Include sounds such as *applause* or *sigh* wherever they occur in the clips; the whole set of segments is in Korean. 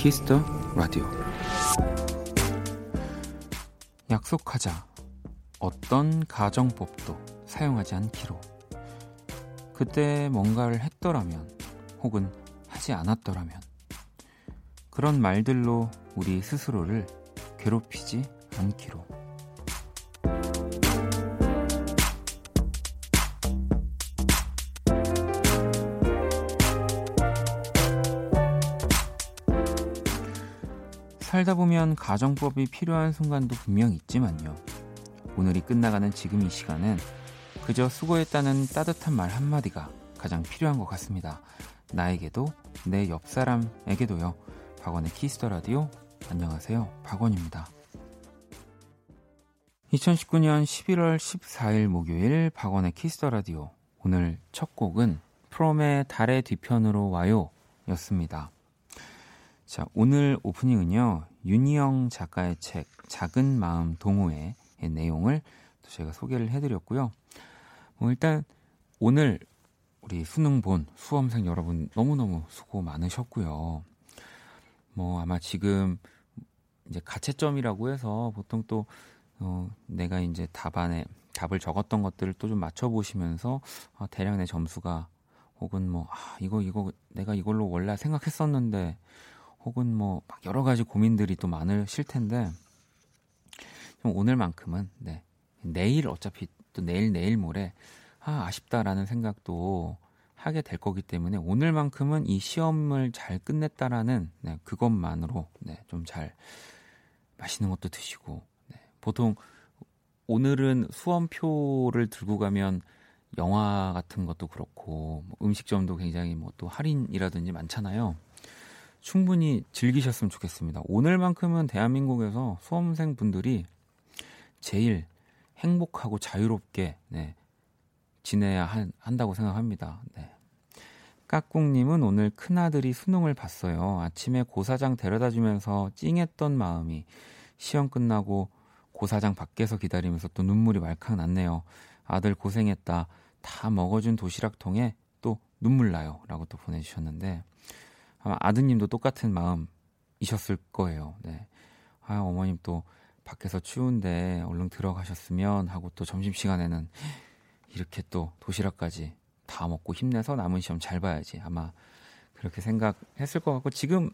Kiss the Radio. 약속하자. 어떤 가정법도 사용하지 않기로. 그때 뭔가를 했더라면 혹은 하지 않았더라면. 그런 말들로 우리 스스로를 괴롭히지 않기로 살다 보면 가정법이 필요한 순간도 분명 있지만요. 오늘이 끝나가는 지금 이 시간은 그저 수고했다는 따뜻한 말 한마디가 가장 필요한 것 같습니다. 나에게도 내 옆 사람에게도요. 박원의 Kiss the Radio 안녕하세요. 박원입니다. 2019년 11월 14일 목요일 박원의 Kiss the Radio 오늘 첫 곡은 프롬의 달의 뒤편으로 와요 였습니다. 자, 오늘 오프닝은요, 윤희영 작가의 책, 작은 마음 동호회 내용을 또 제가 소개를 해드렸고요. 뭐 일단, 오늘 우리 수능 본 수험생 여러분 너무너무 수고 많으셨고요. 뭐 아마 지금 이제 가채점이라고 해서 보통 또, 어, 내가 이제 답안에 답을 적었던 것들을 또 좀 맞춰보시면서 아, 대략 내 점수가 혹은 뭐, 아, 이거, 이거 내가 이걸로 원래 생각했었는데 혹은 뭐 여러 가지 고민들이 또 많으실 텐데 좀 오늘만큼은 네. 내일 어차피 또 내일 내일 모레 아 아쉽다라는 생각도 하게 될 거기 때문에 오늘만큼은 이 시험을 잘 끝냈다라는 네, 그것만으로 네, 좀 잘 맛있는 것도 드시고 네, 보통 오늘은 수험표를 들고 가면 영화 같은 것도 그렇고 뭐 음식점도 굉장히 뭐 또 할인이라든지 많잖아요. 충분히 즐기셨으면 좋겠습니다. 오늘만큼은 대한민국에서 수험생 분들이 제일 행복하고 자유롭게 네, 지내야 한, 한다고 생각합니다. 네. 까꿍님은 오늘 큰아들이 수능을 봤어요. 아침에 고사장 데려다 주면서 찡했던 마음이 시험 끝나고 고사장 밖에서 기다리면서 또 눈물이 말캉 났네요. 아들 고생했다. 다 먹어준 도시락통에 또 눈물 나요. 라고 또 보내주셨는데, 아마 아드님도 똑같은 마음이셨을 거예요. 네. 아, 어머님 또 밖에서 추운데 얼른 들어가셨으면 하고 또 점심시간에는 이렇게 또 도시락까지 다 먹고 힘내서 남은 시험 잘 봐야지. 아마 그렇게 생각했을 것 같고 지금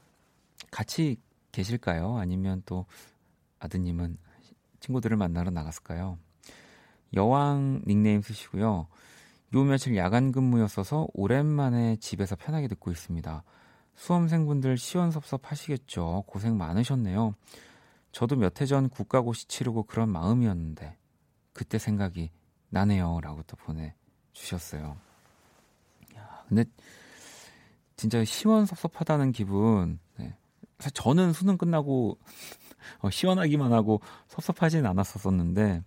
같이 계실까요? 아니면 또 아드님은 친구들을 만나러 나갔을까요? 여왕 닉네임 쓰시고요. 요 며칠 야간 근무였어서 오랜만에 집에서 편하게 듣고 있습니다. 수험생분들 시원섭섭하시겠죠. 고생 많으셨네요. 저도 몇 해 전 국가고시 치르고 그런 마음이었는데 그때 생각이 나네요. 라고 또 보내 주셨어요. 야, 근데 진짜 시원섭섭하다는 기분. 네. 사실 저는 수능 끝나고 *laughs* 어, 시원하기만 하고 섭섭하진 않았었었는데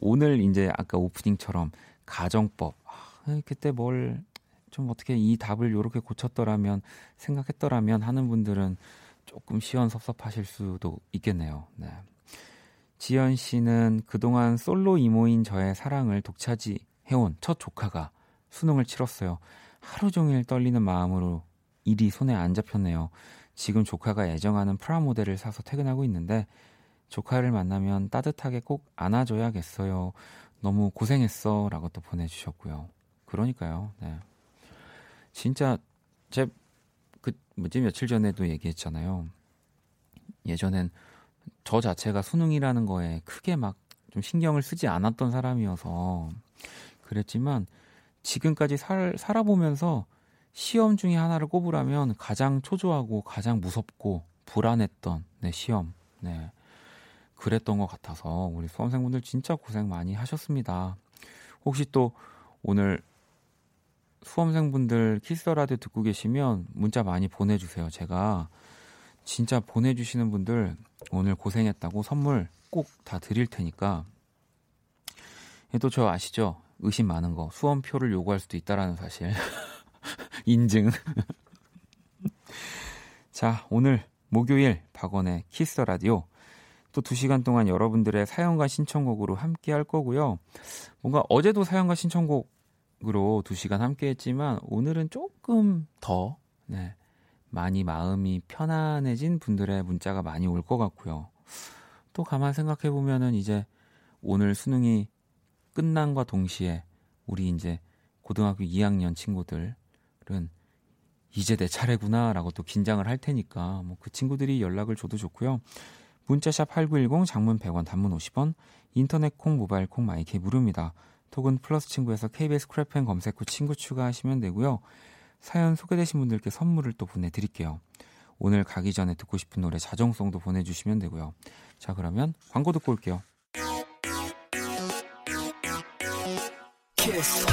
오늘 이제 아까 오프닝처럼 가정법 아, 그때 뭘 좀 어떻게 이 답을 이렇게 고쳤더라면 생각했더라면 하는 분들은 조금 시원섭섭하실 수도 있겠네요. 네. 지연 씨는 그동안 솔로 이모인 저의 사랑을 독차지 해온 첫 조카가 수능을 치렀어요. 하루 종일 떨리는 마음으로 일이 손에 안 잡혔네요. 지금 조카가 애정하는 프라모델을 사서 퇴근하고 있는데 조카를 만나면 따뜻하게 꼭 안아줘야겠어요. 너무 고생했어. 라고 또 보내주셨고요. 그러니까요. 네. 진짜 제 그 뭐지 며칠 전에도 얘기했잖아요. 예전엔 저 자체가 수능이라는 거에 크게 막 좀 신경을 쓰지 않았던 사람이어서 그랬지만 지금까지 살, 살아보면서 시험 중에 하나를 꼽으라면 가장 초조하고 가장 무섭고 불안했던 네, 시험. 네. 그랬던 것 같아서 우리 수험생분들 진짜 고생 많이 하셨습니다. 혹시 또 오늘 수험생분들 Kiss the Radio 듣고 계시면 문자 많이 보내주세요. 제가 진짜 보내주시는 분들 오늘 고생했다고 선물 꼭 다 드릴 테니까. 또 저 아시죠? 의심 많은 거. 수험표를 요구할 수도 있다라는 사실. *laughs* 인증. *laughs* 자, 오늘 목요일 박원의 Kiss the Radio. 또 두 시간 동안 여러분들의 사연과 신청곡으로 함께 할 거고요. 뭔가 어제도 사연과 신청곡 으로 두 시간 함께 했지만 오늘은 조금 더, 네, 많이 마음이 편안해진 분들의 문자가 많이 올 것 같고요. 또 가만 생각해 보면은 이제 오늘 수능이 끝난과 동시에 우리 이제 고등학교 2학년 친구들은 이제 내 차례구나라고 또 긴장을 할 테니까 뭐 그 친구들이 연락을 줘도 좋고요. 문자샵 8910 장문 100원 단문 50원 인터넷 콩 모바일 콩 마이K 무료입니다. 톡은 플러스 친구에서 KBS Cool FM 검색 후 친구 추가하시면 되고요. 사연 소개되신 분들께 선물을 또 보내드릴게요. 오늘 가기 전에 듣고 싶은 노래 자정송도 보내주시면 되고요. 자 그러면 광고 듣고 올게요. 키스.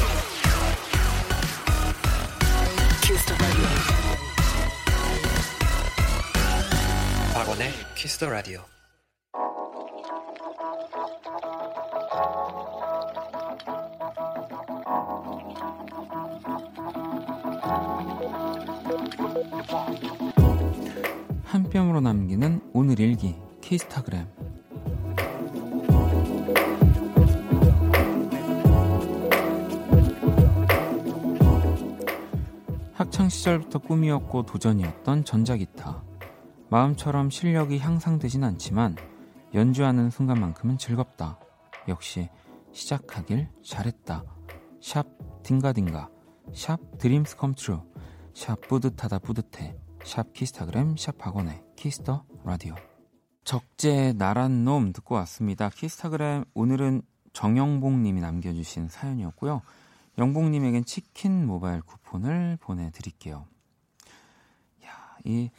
박원의 키스 더 라디오. 한 뼘으로 남기는 오늘 일기 키스타그램. 학창 시절부터 꿈이었고 도전이었던 전자기타. 마음처럼 실력이 향상되진 않지만 연주하는 순간만큼은 즐겁다. 역시 시작하길 잘했다. 샵 딩가딩가 샵 Dreams Come True 샵 뿌듯하다 뿌듯해 샵 키스타그램 샵 박원의 키스 더 라디오 적재 나란 놈 듣고 왔습니다. 키스타그램 오늘은 정영봉 님이 남겨주신 사연이었고요. 영봉 님에겐 치킨 모바일 쿠폰을 보내드릴게요. 야, 이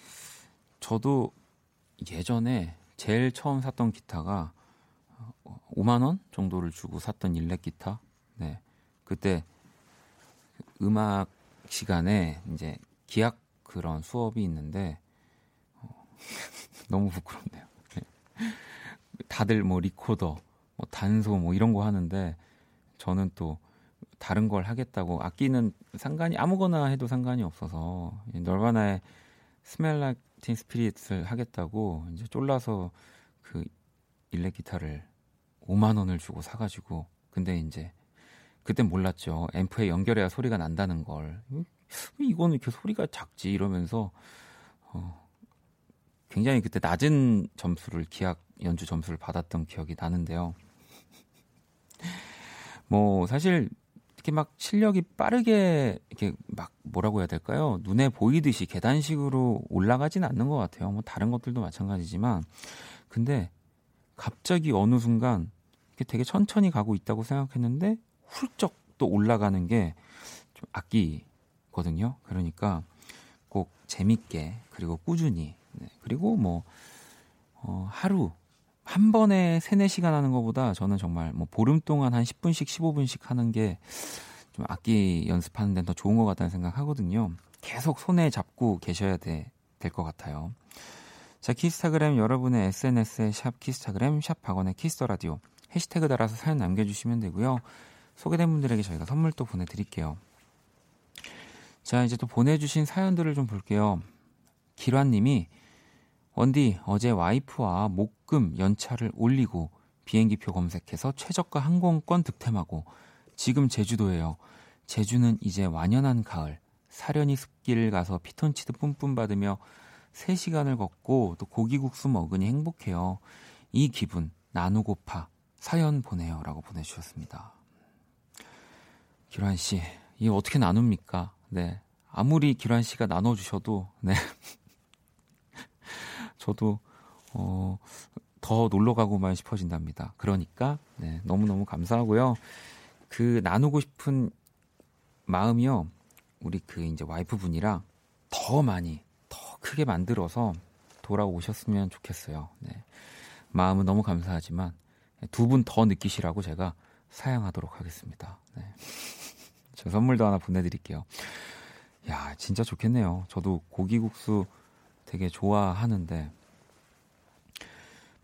저도 예전에 제일 처음 샀던 기타가 5만 원 정도를 주고 샀던 일렉 기타. 네, 그때 음악 시간에 이제 기악 그런 수업이 있는데 어, 너무 부끄럽네요. 네. 다들 뭐 리코더, 뭐 단소 뭐 이런 거 하는데 저는 또 다른 걸 하겠다고 악기는 상관이 아무거나 해도 상관이 없어서 널바나의 스멜 라틴 스피릿을 하겠다고 이제 쫄라서 그 일렉 기타를 5만 원을 주고 사가지고 근데 이제 그땐 몰랐죠 앰프에 연결해야 소리가 난다는 걸 이거는 이렇게 소리가 작지 이러면서 어, 굉장히 그때 낮은 점수를 기악 연주 점수를 받았던 기억이 나는데요. 뭐 사실 이렇게 막 실력이 빠르게 이렇게 막 뭐라고 해야 될까요? 눈에 보이듯이 계단식으로 올라가진 않는 것 같아요. 뭐 다른 것들도 마찬가지지만 근데 갑자기 어느 순간 이렇게 되게 천천히 가고 있다고 생각했는데 훌쩍 또 올라가는 게 좀 악기 거든요. 그러니까 꼭 재밌게 그리고 꾸준히 네. 그리고 뭐 어, 하루 한 번에 3, 4시간 하는 것보다 저는 정말 뭐 보름 동안 한 10분씩 15분씩 하는 게 좀 악기 연습하는 데는 더 좋은 것 같다는 생각 하거든요. 계속 손에 잡고 계셔야 될것 같아요. 자, 키스타그램 여러분의 SNS에 샵 키스타그램 샵 박원의 키스 더 라디오 해시태그 달아서 사연 남겨주시면 되고요. 소개된 분들에게 저희가 선물 또 보내드릴게요. 자, 이제 또 보내주신 사연들을 좀 볼게요. 기란님이 원디 어제 와이프와 목금 연차를 올리고 비행기표 검색해서 최저가 항공권 득템하고 지금 제주도에요. 제주는 이제 완연한 가을. 사려니 숲길 가서 피톤치드 뿜뿜 받으며 3시간을 걷고 또 고기국수 먹으니 행복해요. 이 기분 나누고파 사연 보내요. 라고 보내 주셨습니다. 기란 씨, 이 어떻게 나눕니까? 네. 아무리 기란 씨가 나눠 주셔도, 네. 저도, 어, 더 놀러 가고만 싶어진답니다. 그러니까, 네. 너무 너무 감사하고요. 그 나누고 싶은 마음이요. 우리 그 이제 와이프 분이랑 더 많이, 더 크게 만들어서 돌아오셨으면 좋겠어요. 네. 마음은 너무 감사하지만 두 분 더 느끼시라고 제가 사양하도록 하겠습니다. 네. 저 선물도 하나 보내드릴게요. 야, 진짜 좋겠네요. 저도 고기국수 되게 좋아하는데.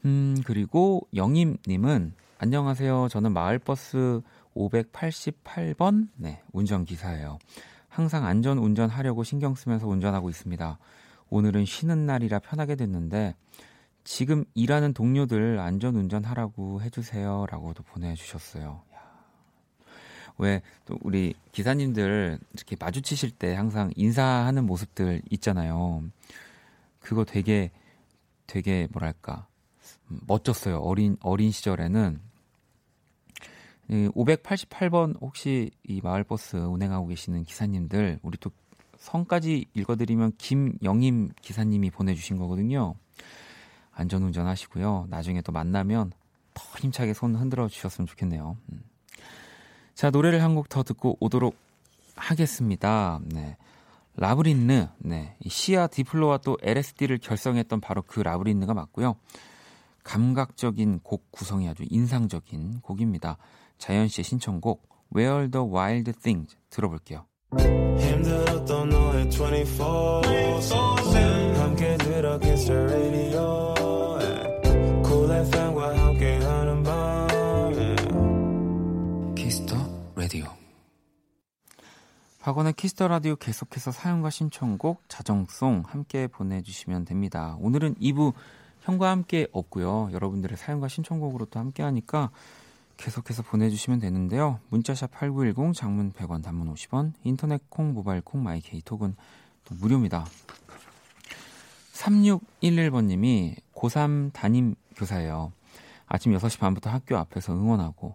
음, 그리고 영임님은 안녕하세요. 저는 마을버스 588번 네, 운전기사예요. 항상 안전 운전하려고 신경 쓰면서 운전하고 있습니다. 오늘은 쉬는 날이라 편하게 됐는데 지금 일하는 동료들 안전 운전하라고 해주세요 라고도 보내주셨어요. 왜 또 우리 기사님들 이렇게 마주치실 때 항상 인사하는 모습들 있잖아요. 그거 되게 되게 뭐랄까 멋졌어요. 어린 어린 시절에는 588번 혹시 이 마을버스 운행하고 계시는 기사님들 우리 또 성까지 읽어드리면 김영임 기사님이 보내주신 거거든요. 안전운전 하시고요. 나중에 또 만나면 더 힘차게 손 흔들어 주셨으면 좋겠네요. 음. 자, 노래를 한 곡 더 듣고 오도록 하겠습니다. 네. 라브린느, 네. 시아 디플로와 또 LSD를 결성했던 바로 그 라브린느가 맞고요. 감각적인 곡 구성이 아주 인상적인 곡입니다. 자연 씨의 신청곡 Where the Wild Things 들어볼게요. 힘들었던 너의 24 함께 들어 Kiss the radio 박원의 키스 더 라디오 계속해서 사연과 신청곡 자정송 함께 보내주시면 됩니다. 오늘은 2부 형과 함께 없고요. 여러분들의 사연과 신청곡으로 또 함께 하니까 계속해서 보내주시면 되는데요. 문자샵 8910 장문 100원 단문 50원 인터넷 콩 모바일 콩 마이 케이톡은 또 무료입니다. 3611번님이 고3 담임 교사예요. 아침 6시 반부터 학교 앞에서 응원하고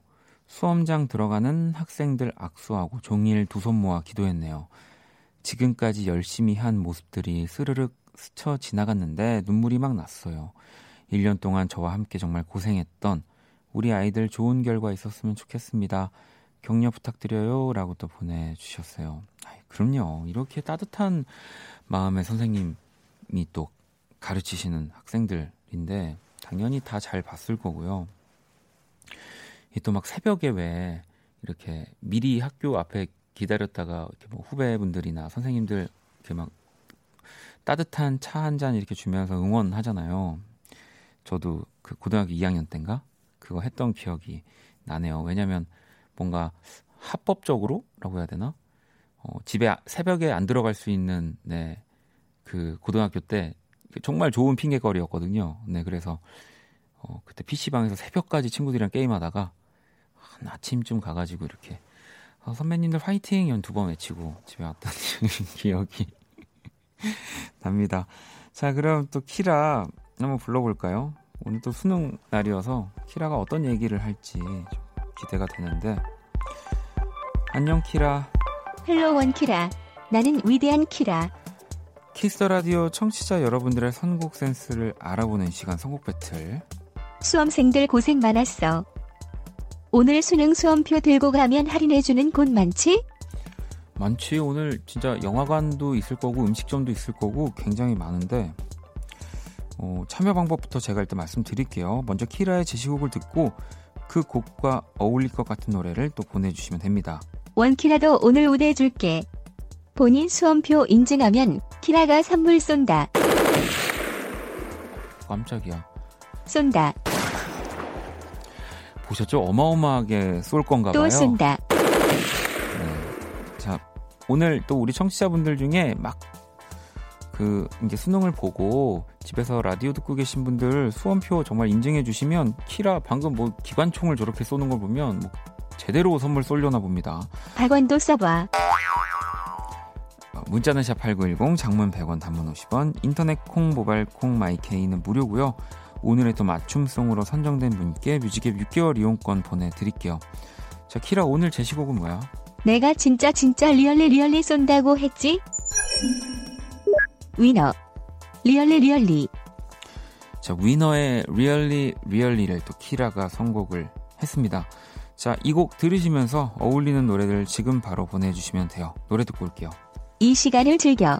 수험장 들어가는 학생들 악수하고 종일 두 손 모아 기도했네요. 지금까지 열심히 한 모습들이 스르륵 스쳐 지나갔는데 눈물이 막 났어요. 1년 동안 저와 함께 정말 고생했던 우리 아이들 좋은 결과 있었으면 좋겠습니다. 격려 부탁드려요. 라고 또 보내주셨어요. 그럼요. 이렇게 따뜻한 마음의 선생님이 또 가르치시는 학생들인데, 당연히 다 잘 봤을 거고요. 또 막 새벽에 왜 이렇게 미리 학교 앞에 기다렸다가 이렇게 뭐 후배분들이나 선생님들 이렇게 막 따뜻한 차 한 잔 이렇게 주면서 응원하잖아요. 저도 그 고등학교 2학년 때인가 그거 했던 기억이 나네요. 왜냐면 뭔가 합법적으로라고 해야 되나? 어, 집에 새벽에 안 들어갈 수 있는 네, 그 고등학교 때 정말 좋은 핑계거리였거든요. 네, 그래서 어, 그때 PC방에서 새벽까지 친구들이랑 게임하다가 한 아침쯤 가가지고 이렇게. 어, 선배님들 화이팅! 연두번 외치고 집에 왔던 *laughs* 기억이 *laughs* 납니다. 자, 그럼 또 키라 한번 불러볼까요? 오늘 또 수능 날이어서 키라가 어떤 얘기를 할지 좀 기대가 되는데. 안녕 키라. Hello 원 키라 나는 위대한 키라. 키스 라디오 청취자 여러분들의 선곡 센스를 알아보는 시간 선곡 배틀. 수험생들 고생 많았어 오늘 수능 수험표 들고 가면 할인해주는 곳 많지? 많지 오늘 진짜 영화관도 있을 거고 음식점도 있을 거고 굉장히 많은데 어, 참여 방법부터 제가 일단 말씀드릴게요. 먼저 키라의 제시곡을 듣고 그 곡과 어울릴 것 같은 노래를 또 보내주시면 됩니다. 원키라도 오늘 우대해줄게. 본인 수험표 인증하면 키라가 선물 쏜다. 깜짝이야. 쏜다. 보셨죠? 어마어마하게 쏠 건가 봐요. 또 쏜다. 네. 자, 오늘 또 우리 청취자분들 중에 막 그 이제 수능을 보고 집에서 라디오 듣고 계신 분들 수험표 정말 인증해 주시면 키라 방금 뭐 기관총을 저렇게 쏘는 걸 보면 뭐 제대로 선물 쏠려나 봅니다. 100원도 써봐. 어, 문자는 샵8910 장문 100원 단문 50원 인터넷 콩 모바일 콩 마이케이는 무료고요. 오늘의 또 맞춤송으로 선정된 분께 뮤직앱 6개월 이용권 보내드릴게요. 자 키라 오늘 제시곡은 뭐야? 내가 진짜 진짜 really really 쏜다고 했지? 위너 Really Really 자 위너의 Really Really를 또 키라가 선곡을 했습니다. 자 이 곡 들으시면서 어울리는 노래들 지금 바로 보내주시면 돼요. 노래 듣고 올게요. 이 시간을 즐겨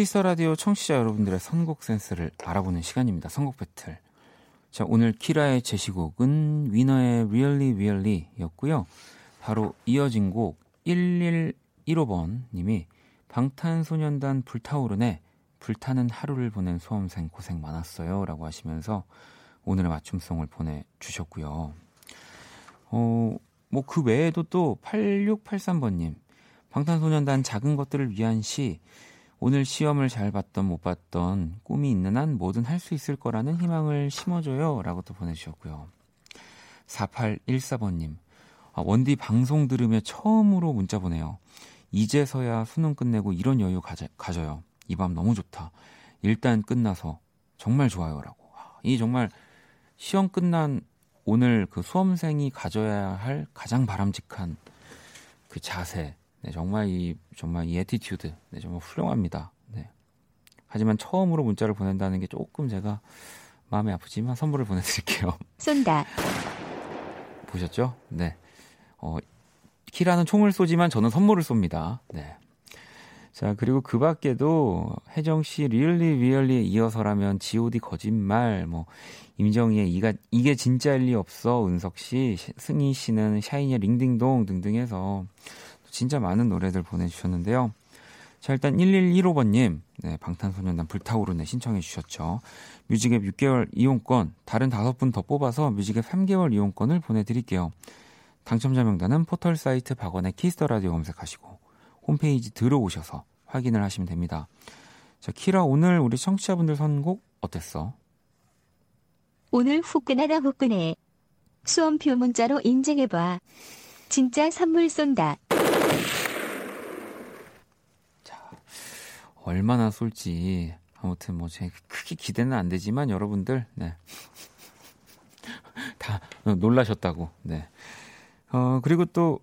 키스 라디오 청취자 여러분들의 선곡 센스를 알아보는 시간입니다. 선곡 배틀. 자, 오늘 키라의 제시곡은 위너의 Really Really 였고요. 바로 이어진 곡 1115번 님이 방탄소년단 불타오르네 불타는 하루를 보낸 수험생 고생 많았어요 라고 하시면서 오늘의 맞춤송을 보내주셨고요. 어, 뭐 그 외에도 또 8683번님 방탄소년단 작은 것들을 위한 시 오늘 시험을 잘 봤던 못 봤던 꿈이 있는 한 뭐든 할 수 있을 거라는 희망을 심어줘요. 라고 또 보내주셨고요. 4814번님. 아, 원디 방송 들으며 처음으로 문자 보내요. 이제서야 수능 끝내고 이런 여유 가져, 가져요. 이 밤 너무 좋다. 일단 끝나서 정말 좋아요. 라고. 아, 이 정말 시험 끝난 오늘 그 수험생이 가져야 할 가장 바람직한 그 자세. 네, 정말 이 정말 이 attitude 네, 정말 훌륭합니다. 네. 하지만 처음으로 문자를 보낸다는 게 조금 제가 마음이 아프지만 선물을 보내드릴게요. *laughs* 쏜다. 보셨죠? 네. 어, 키라는 총을 쏘지만 저는 선물을 쏩니다. 네. 자, 그리고 그 밖에도 혜정 씨 Really Really에 이어서라면 G.O.D 거짓말, 뭐, 임정희의 이가, 이게 진짜일 리 없어, 은석 씨, 승희 씨는 샤이니의 링딩동 등등 해서 진짜 많은 노래들 보내주셨는데요. 자, 일단 1115번님, 네, 방탄소년단 불타오르네 신청해 주셨죠. 뮤직앱 6개월 이용권, 다른 다섯 분 더 뽑아서 뮤직앱 3개월 이용권을 보내드릴게요. 당첨자 명단은 포털 사이트 박원의 키스 더 라디오 검색하시고 홈페이지 들어오셔서 확인을 하시면 됩니다. 자, 키라 오늘 우리 청취자분들 선곡 어땠어? 오늘 후끈하다 후끈해. 수험표 문자로 인증해봐. 진짜 선물 쏜다. 얼마나 쏠지 아무튼 뭐 제 크게 기대는 안 되지만 여러분들 네. *laughs* 다 놀라셨다고. 네. 어 그리고 또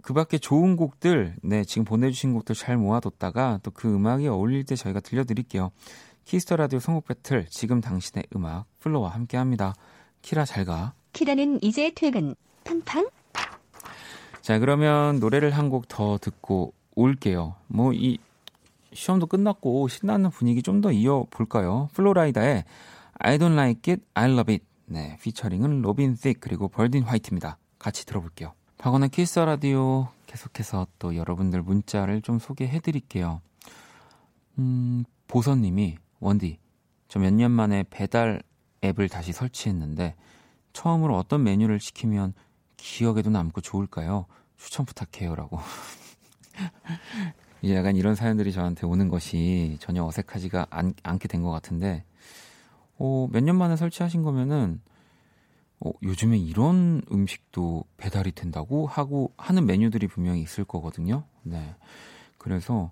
그 밖에 좋은 곡들 네 지금 보내주신 곡들 잘 모아뒀다가 또 그 음악이 어울릴 때 저희가 들려드릴게요. 키스 더 라디오 선곡 배틀 지금 당신의 음악 flow와 함께합니다. 키라 잘 가. 키라는 이제 퇴근. 팡팡. 자 그러면 노래를 한 곡 더 듣고 올게요. 뭐 이 시험도 끝났고 신나는 분위기 좀 더 이어볼까요? 플로라이다의 I don't like it, I love it. 네, 피처링은 로빈 틱 그리고 벌딘 화이트입니다. 같이 들어볼게요. 박원의 키스 라디오 계속해서 또 여러분들 문자를 좀 소개해 드릴게요. 음, 보선 님이 원디 저 몇 년 만에 배달 앱을 다시 설치했는데 처음으로 어떤 메뉴를 시키면 기억에도 남고 좋을까요? 추천 부탁해요라고. *laughs* 이제 약간 이런 사연들이 저한테 오는 것이 전혀 어색하지가 않, 않게 된 것 같은데, 어, 몇 년 만에 설치하신 거면은, 어, 요즘에 이런 음식도 배달이 된다고 하고 하는 메뉴들이 분명히 있을 거거든요. 네. 그래서,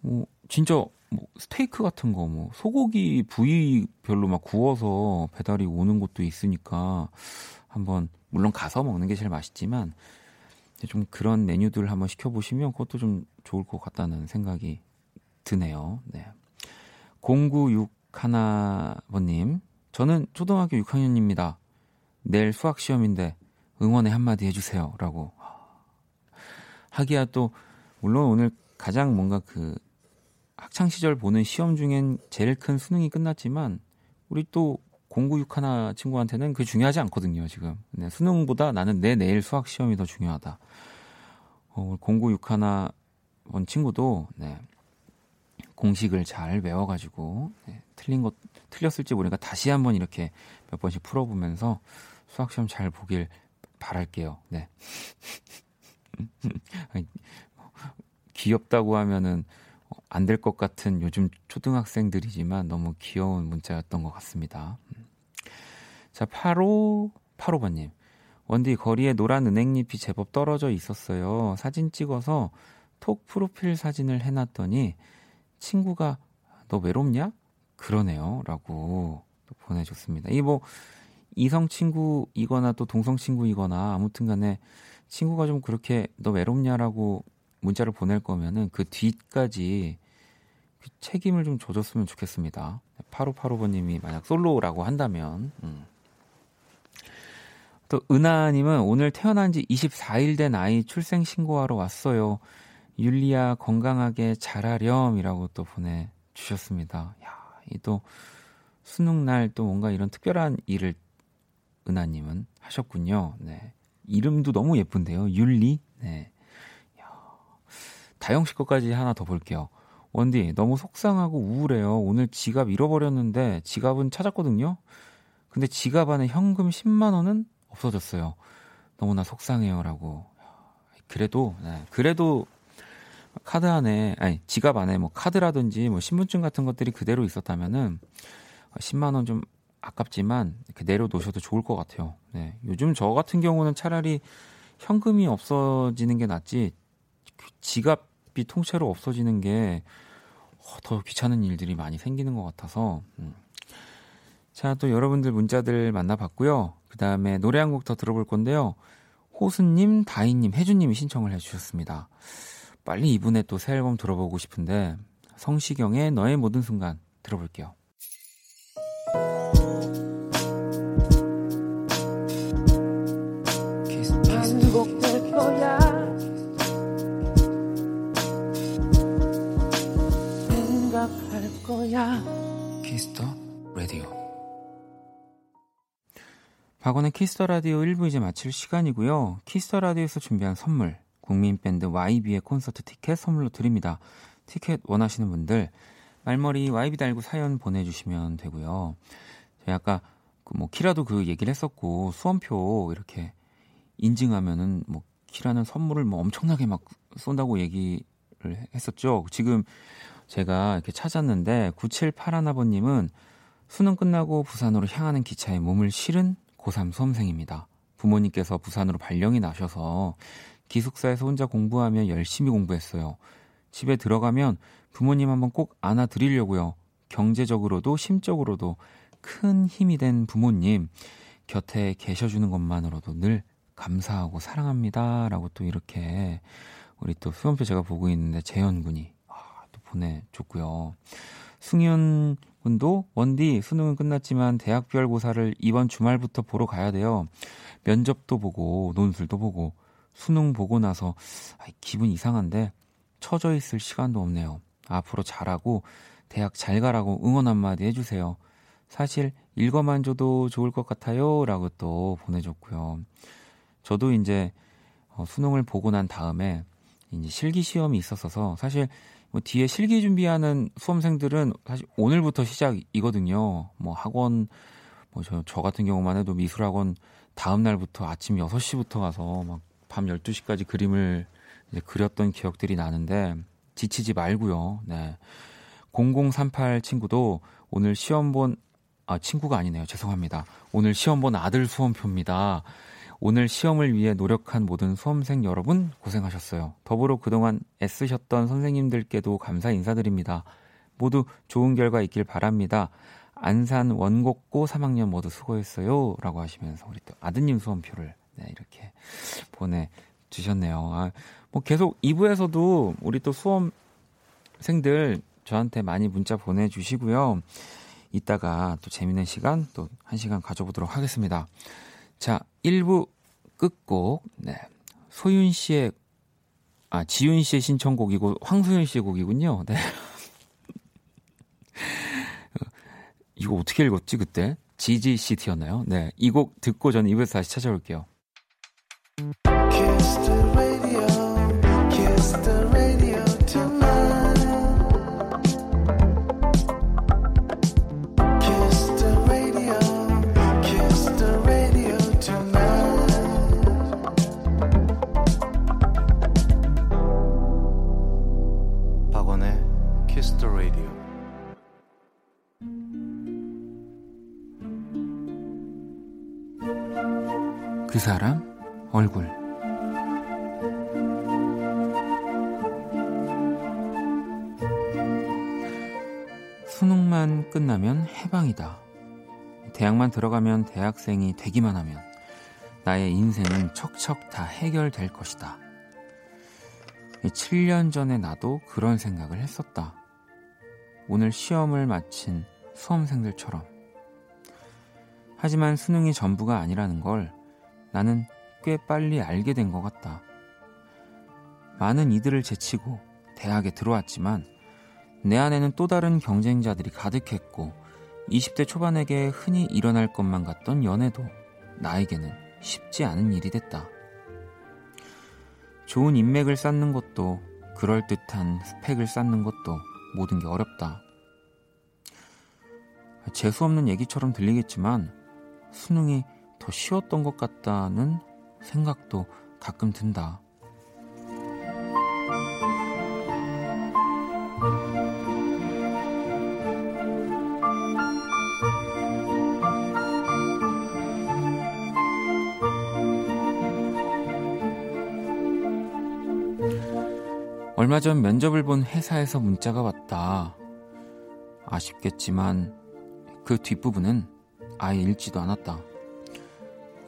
뭐, 진짜, 뭐, 스테이크 같은 거, 뭐, 소고기 부위별로 막 구워서 배달이 오는 곳도 있으니까, 한번, 물론 가서 먹는 게 제일 맛있지만, 좀 그런 메뉴들 한번 시켜보시면 그것도 좀 좋을 것 같다는 생각이 드네요. 네. 0961번님, 저는 초등학교 6학년입니다. 내일 수학 시험인데 응원의 한마디 해주세요. 라고. 하기야 또, 물론 오늘 가장 뭔가 그 학창 시절 보는 시험 중엔 제일 큰 수능이 끝났지만, 우리 또 공구6하나 친구한테는 그게 중요하지 않거든요, 지금. 네, 수능보다 나는 내 내일 수학 시험이 더 중요하다. 어, 공구6하나 번 친구도, 네, 공식을 잘 외워가지고, 네, 틀린 것, 틀렸을지 모르니까 다시 한번 이렇게 몇 번씩 풀어보면서 수학 시험 잘 보길 바랄게요. 네. *laughs* 귀엽다고 하면은 안 될 것 같은 요즘 초등학생들이지만 너무 귀여운 문자였던 것 같습니다. 자, 8호, 8호번님. 원디 거리에 노란 은행잎이 제법 떨어져 있었어요. 사진 찍어서 톡 프로필 사진을 해놨더니 친구가 너 외롭냐? 그러네요. 라고 보내줬습니다. 이 뭐, 이성 친구이거나 또 동성 친구이거나 아무튼 간에 친구가 좀 그렇게 너 외롭냐라고 문자를 보낼 거면은 그 뒤까지 그 책임을 좀 져줬으면 좋겠습니다. 8585번님이 만약 솔로라고 한다면. 음. 또 은하님은 오늘 태어난 지 24일 된 아이 출생 신고하러 왔어요. 율리야 건강하게 자라렴이라고 또 보내 주셨습니다. 야, 이 또 수능 날 또 뭔가 이런 특별한 일을 은하님은 하셨군요. 네. 이름도 너무 예쁜데요. 율리. 네. 야, 다영 씨 것까지 하나 더 볼게요. 원디, 너무 속상하고 우울해요. 오늘 지갑 잃어버렸는데 지갑은 찾았거든요. 근데 지갑 안에 현금 10만 원은 없어졌어요. 너무나 속상해요라고. 그래도 네, 그래도 카드 안에 아니 지갑 안에 뭐 카드라든지 뭐 신분증 같은 것들이 그대로 있었다면은 10만 원 좀 아깝지만 이렇게 내려놓으셔도 좋을 것 같아요. 네. 요즘 저 같은 경우는 차라리 현금이 없어지는 게 낫지 지갑 이 통째로 없어지는 게더 어, 귀찮은 일들이 많이 생기는 것 같아서 음. 자, 또 여러분들 문자들 만나봤고요. 그 다음에 노래 한 곡 더 들어볼 건데요. 호수님, 다희님, 혜주님이 신청을 해주셨습니다. 빨리 이분의 또 새 앨범 들어보고 싶은데 성시경의 너의 모든 순간 들어볼게요. 거야 키스 더 라디오 박원의 키스 더 라디오 1부 이제 마칠 시간이고요. 키스 더 라디오에서 준비한 선물 국민 밴드 YB의 콘서트 티켓 선물로 드립니다. 티켓 원하시는 분들 말머리 YB 달고 사연 보내주시면 되고요. 제가 아까 그뭐 키라도 그 얘기를 했었고 수험표 이렇게 인증하면은 뭐 키라는 선물을 뭐 엄청나게 막 쏜다고 얘기를 했었죠. 지금 제가 이렇게 찾았는데 9781아버님은 수능 끝나고 부산으로 향하는 기차에 몸을 실은 고3 수험생입니다. 부모님께서 부산으로 발령이 나셔서 기숙사에서 혼자 공부하며 열심히 공부했어요. 집에 들어가면 부모님 한번 꼭 안아드리려고요. 경제적으로도 심적으로도 큰 힘이 된 부모님 곁에 계셔주는 것만으로도 늘 감사하고 사랑합니다. 라고 또 이렇게 우리 또 수험표 제가 보고 있는데 재현 군이 보내줬고요. 승윤 군도 원디 수능은 끝났지만 대학별 고사를 이번 주말부터 보러 가야 돼요. 면접도 보고 논술도 보고 수능 보고 나서 기분 이상한데 처져 있을 시간도 없네요. 앞으로 잘하고 대학 잘 가라고 응원 한마디 해주세요. 사실 읽어만 줘도 좋을 것 같아요. 라고 또 보내줬고요. 저도 이제 어, 수능을 보고 난 다음에 이제 실기 시험이 있었어서 사실 뭐 뒤에 실기 준비하는 수험생들은 사실 오늘부터 시작이거든요. 뭐 학원 뭐저 저 같은 경우만 해도 미술학원 다음 날부터 아침 6시부터 가서 막 밤 12시까지 그림을 이제 그렸던 기억들이 나는데 지치지 말고요. 네. 0038 친구도 오늘 시험 본 아, 친구가 아니네요. 죄송합니다. 오늘 시험 본 아들 수험표입니다. 오늘 시험을 위해 노력한 모든 수험생 여러분 고생하셨어요. 더불어 그동안 애쓰셨던 선생님들께도 감사 인사드립니다. 모두 좋은 결과 있길 바랍니다. 안산 원곡고 3학년 모두 수고했어요. 라고 하시면서 우리 또 아드님 수험표를 네, 이렇게 보내주셨네요. 아, 뭐 계속 2부에서도 우리 또 수험생들 저한테 많이 문자 보내주시고요. 이따가 또 재밌는 시간 또 한 시간 가져보도록 하겠습니다. 자, 1부 끝곡, 네. 소윤 씨의, 아, 지윤 씨의 신청곡이고, 황소윤 씨의 곡이군요. 네. *laughs* 이거 어떻게 읽었지, 그때? GGCT였나요? 네. 이 곡 듣고 저는 이부에서 다시 찾아올게요. 대학생이 되기만 하면 나의 인생은 척척 다 해결될 것이다. 7년 전에 나도 그런 생각을 했었다. 오늘 시험을 마친 수험생들처럼. 하지만 수능이 전부가 아니라는 걸 나는 꽤 빨리 알게 된 것 같다. 많은 이들을 제치고 대학에 들어왔지만 내 안에는 또 다른 경쟁자들이 가득했고 20대 초반에게 흔히 일어날 것만 같던 연애도 나에게는 쉽지 않은 일이 됐다. 좋은 인맥을 쌓는 것도 그럴듯한 스펙을 쌓는 것도 모든 게 어렵다. 재수 없는 얘기처럼 들리겠지만 수능이 더 쉬웠던 것 같다는 생각도 가끔 든다. 얼마 전 면접을 본 회사에서 문자가 왔다. 아쉽겠지만 그 뒷부분은 아예 읽지도 않았다.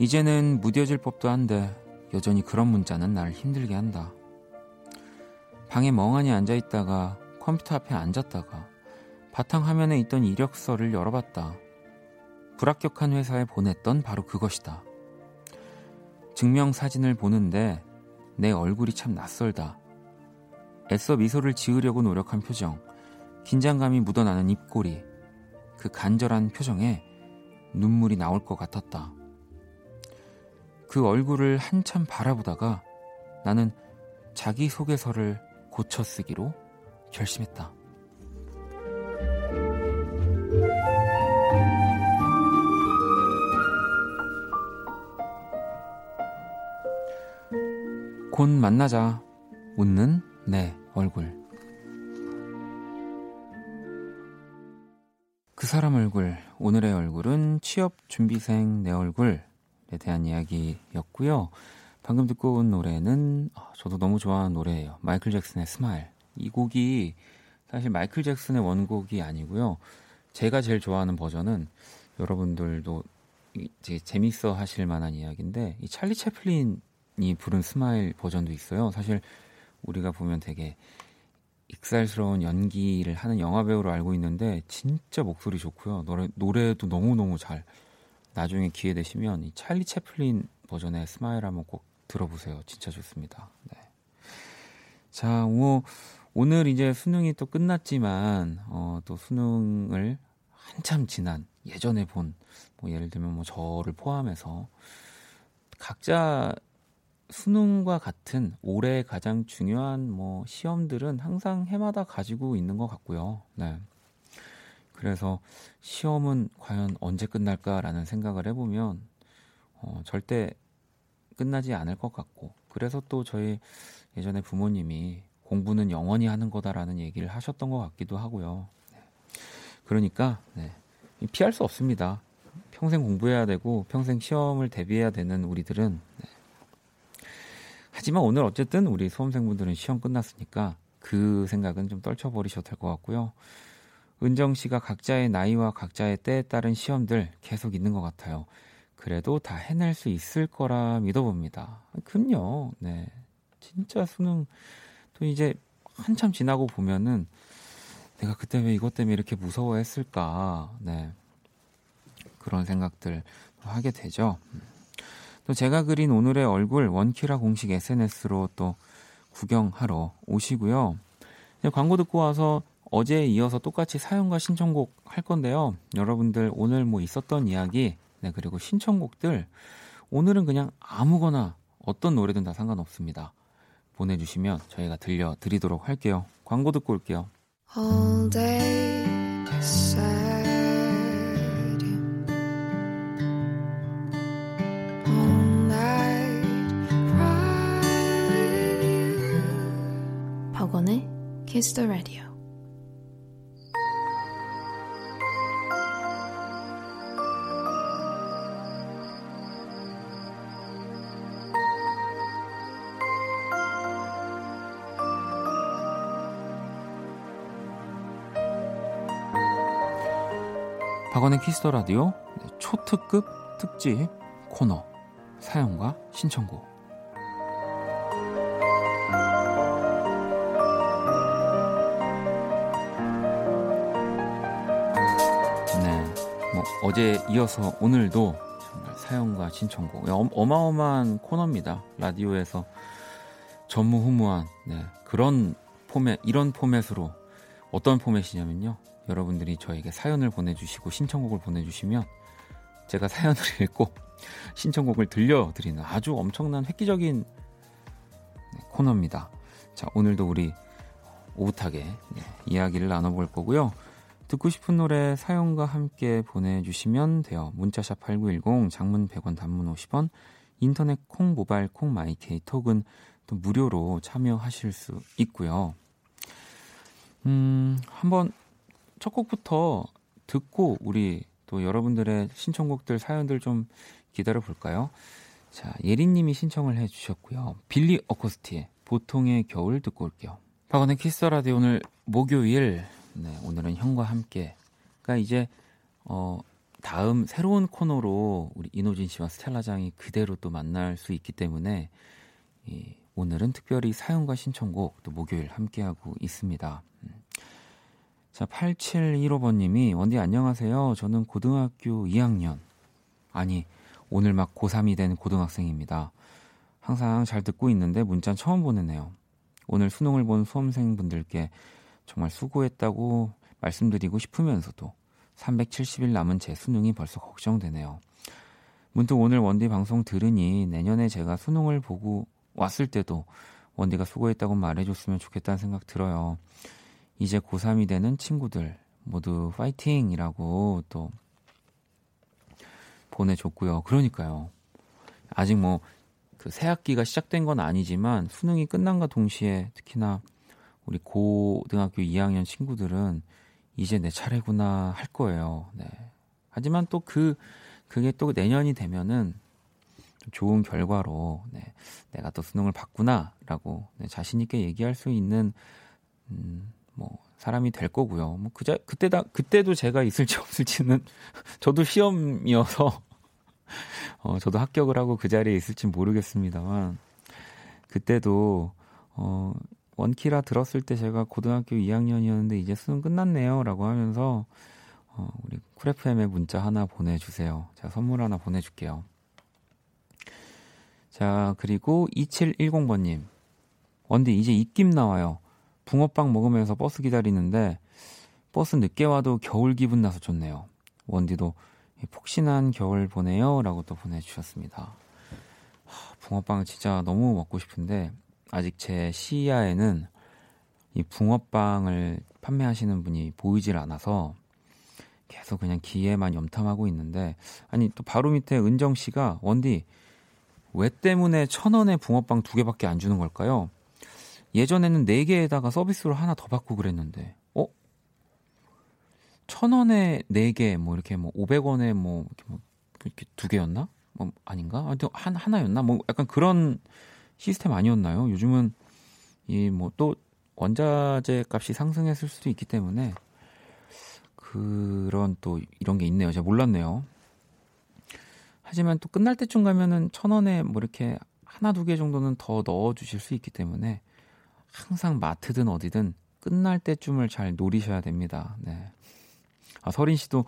이제는 무뎌질 법도 한데 여전히 그런 문자는 나를 힘들게 한다. 방에 멍하니 앉아 있다가 컴퓨터 앞에 앉았다가 바탕 화면에 있던 이력서를 열어봤다. 불합격한 회사에 보냈던 바로 그것이다. 증명사진을 보는데 내 얼굴이 참 낯설다. 애써 미소를 지으려고 노력한 표정, 긴장감이 묻어나는 입꼬리, 그 간절한 표정에 눈물이 나올 것 같았다. 그 얼굴을 한참 바라보다가 나는 자기소개서를 고쳐 쓰기로 결심했다. 곧 만나자. 웃는 내 얼굴. 그 사람 얼굴, 오늘의 얼굴은 취업 준비생 내 얼굴에 대한 이야기였고요. 방금 듣고 온 노래는 아, 저도 너무 좋아하는 노래예요. 마이클 잭슨의 Smile. 이 곡이 사실 마이클 잭슨의 원곡이 아니고요. 제가 제일 좋아하는 버전은 여러분들도 되게 재밌어 하실 만한 이야기인데 이 찰리 채플린이 부른 Smile 버전도 있어요. 사실 우리가 보면 되게 익살스러운 연기를 하는 영화 배우로 알고 있는데 진짜 목소리 좋고요. 노래 노래도 너무 너무 잘. 나중에 기회 되시면 이 찰리 채플린 버전의 Smile 한번 꼭 들어보세요. 진짜 좋습니다. 네. 자, 뭐 오늘 이제 수능이 또 끝났지만 어, 또 수능을 한참 지난 예전에 본 뭐 예를 들면 뭐 저를 포함해서 각자 수능과 같은 올해 가장 중요한 뭐 시험들은 항상 해마다 가지고 있는 것 같고요. 네. 그래서 시험은 과연 언제 끝날까라는 생각을 해보면 어, 절대 끝나지 않을 것 같고 그래서 또 저희 예전에 부모님이 공부는 영원히 하는 거다라는 얘기를 하셨던 것 같기도 하고요. 네. 그러니까 네. 피할 수 없습니다. 평생 공부해야 되고 평생 시험을 대비해야 되는 우리들은 네. 하지만 오늘 어쨌든 우리 수험생분들은 시험 끝났으니까 그 생각은 좀 떨쳐버리셔도 될 것 같고요. 은정 씨가 각자의 나이와 각자의 때에 따른 시험들 계속 있는 것 같아요. 그래도 다 해낼 수 있을 거라 믿어봅니다. 그럼요. 네. 진짜 수능 또 이제 한참 지나고 보면은 내가 그때 왜 이것 때문에 이렇게 무서워했을까. 네. 그런 생각들 하게 되죠. 또 제가 그린 오늘의 얼굴 원키라 공식 SNS로 또 구경하러 오시고요. 광고 듣고 와서 어제에 이어서 똑같이 사연과 신청곡 할 건데요. 여러분들 오늘 뭐 있었던 이야기, 네, 그리고 신청곡들 오늘은 그냥 아무거나 어떤 노래든 다 상관없습니다. 보내주시면 저희가 들려드리도록 할게요. 광고 듣고 올게요. The Radio. 박원의 Kiss the Radio 네, 초특급 특집 코너 사연과 신청곡 어제 이어서 오늘도 정말 사연과 신청곡 어마어마한 코너입니다. 라디오에서 전무후무한 네, 그런 포맷 이런 포맷으로 어떤 포맷이냐면요. 여러분들이 저에게 사연을 보내주시고 신청곡을 보내주시면 제가 사연을 *laughs* 읽고 신청곡을 들려드리는 아주 엄청난 획기적인 네, 코너입니다. 자, 오늘도 우리 오붓하게 네, 이야기를 나눠볼 거고요. 듣고 싶은 노래 사연과 함께 보내주시면 돼요. 문자샵 8910, 장문 100원, 단문 50원, 인터넷 콩, 모바일 콩, 마이케이, 톡은 또 무료로 참여하실 수 있고요. 음, 한번 첫 곡부터 듣고 우리 또 여러분들의 신청곡들 사연들 좀 기다려 볼까요? 자, 예린님이 신청을 해 주셨고요. 빌리 어코스티의 보통의 겨울 듣고 올게요. 박원의 Kiss the Radio 오늘 목요일 네, 오늘은 형과 함께. 그러니까 이제 어 다음 새로운 코너로 우리 인호진 씨와 스텔라장이 그대로 또 만날 수 있기 때문에 이, 오늘은 특별히 사연과 신청곡 또 목요일 함께하고 있습니다. 음. 자, 8715번님이 원디 안녕하세요. 저는 고등학교 2학년. 아니, 오늘 막 고3이 된 고등학생입니다. 항상 잘 듣고 있는데 문자 처음 보내네요. 오늘 수능을 본 수험생분들께 정말 수고했다고 말씀드리고 싶으면서도 370일 남은 제 수능이 벌써 걱정되네요. 문득 오늘 원디 방송 들으니 내년에 제가 수능을 보고 왔을 때도 원디가 수고했다고 말해줬으면 좋겠다는 생각 들어요. 이제 고3이 되는 친구들 모두 파이팅이라고 또 보내줬고요. 그러니까요. 아직 뭐 그 새 학기가 시작된 건 아니지만 수능이 끝난과 동시에 특히나 우리 고등학교 2학년 친구들은 이제 내 차례구나 할 거예요. 네. 하지만 또 그 그게 또 내년이 되면은 좋은 결과로 네, 내가 또 수능을 봤구나라고 네, 자신 있게 얘기할 수 있는 음, 뭐 사람이 될 거고요. 뭐 그자 그때다 그때도 제가 있을지 *laughs* 없을지는 *laughs* 저도 시험이어서 *laughs* 어 저도 합격을 하고 그 자리에 있을지 모르겠습니다만 그때도 어 원키라 들었을 때 제가 고등학교 2학년이었는데 이제 수능 끝났네요 라고 하면서 어 우리 쿨FM에 문자 하나 보내주세요. 제가 선물 하나 보내줄게요. 자 그리고 2710번님 원디 이제 입김 나와요. 붕어빵 먹으면서 버스 기다리는데 버스 늦게 와도 겨울 기분 나서 좋네요. 원디도 폭신한 겨울 보내요. 라고 또 보내주셨습니다. 하, 붕어빵 진짜 너무 먹고 싶은데 아직 제 시야에는 이 붕어빵을 판매하시는 분이 보이질 않아서 계속 그냥 기회만 염탐하고 있는데 아니 또 바로 밑에 은정 씨가 원디 왜 때문에 천 원에 붕어빵 두 개밖에 안 주는 걸까요? 예전에는 4개에다가 서비스로 하나 더 받고 그랬는데, 어? 천 원에 4개, 뭐 이렇게 뭐 500원에 뭐 이렇게, 뭐두 개였나? 뭐 아닌가? 하여튼 한, 하나였나? 뭐 약간 그런 시스템 아니었나요? 요즘은 이 뭐 또 원자재 값이 상승했을 수도 있기 때문에 그런 또 이런 게 있네요. 제가 몰랐네요. 하지만 또 끝날 때쯤 가면은 천 원에 뭐 이렇게 하나 두 개 정도는 더 넣어 주실 수 있기 때문에 항상 마트든 어디든 끝날 때쯤을 잘 노리셔야 됩니다. 네. 아, 서린 씨도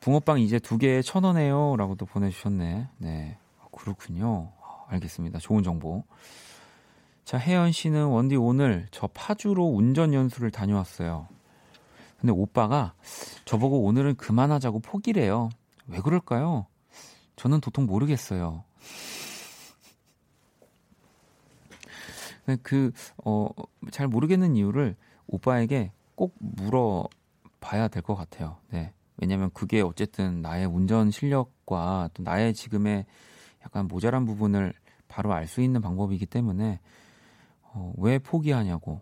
붕어빵 이제 두 개에 천 원에요. 라고 도 보내주셨네. 네. 아, 그렇군요. 아, 알겠습니다. 좋은 정보. 자, 혜연 씨는 원디 오늘 저 파주로 운전 연수를 다녀왔어요. 근데 오빠가 저보고 오늘은 그만하자고 포기래요. 왜 그럴까요? 저는 도통 모르겠어요. 그, 어, 잘 모르겠는 이유를 오빠에게 꼭 물어봐야 될 것 같아요. 네. 왜냐면 그게 어쨌든 나의 운전 실력과 또 나의 지금의 약간 모자란 부분을 바로 알 수 있는 방법이기 때문에 어, 왜 포기하냐고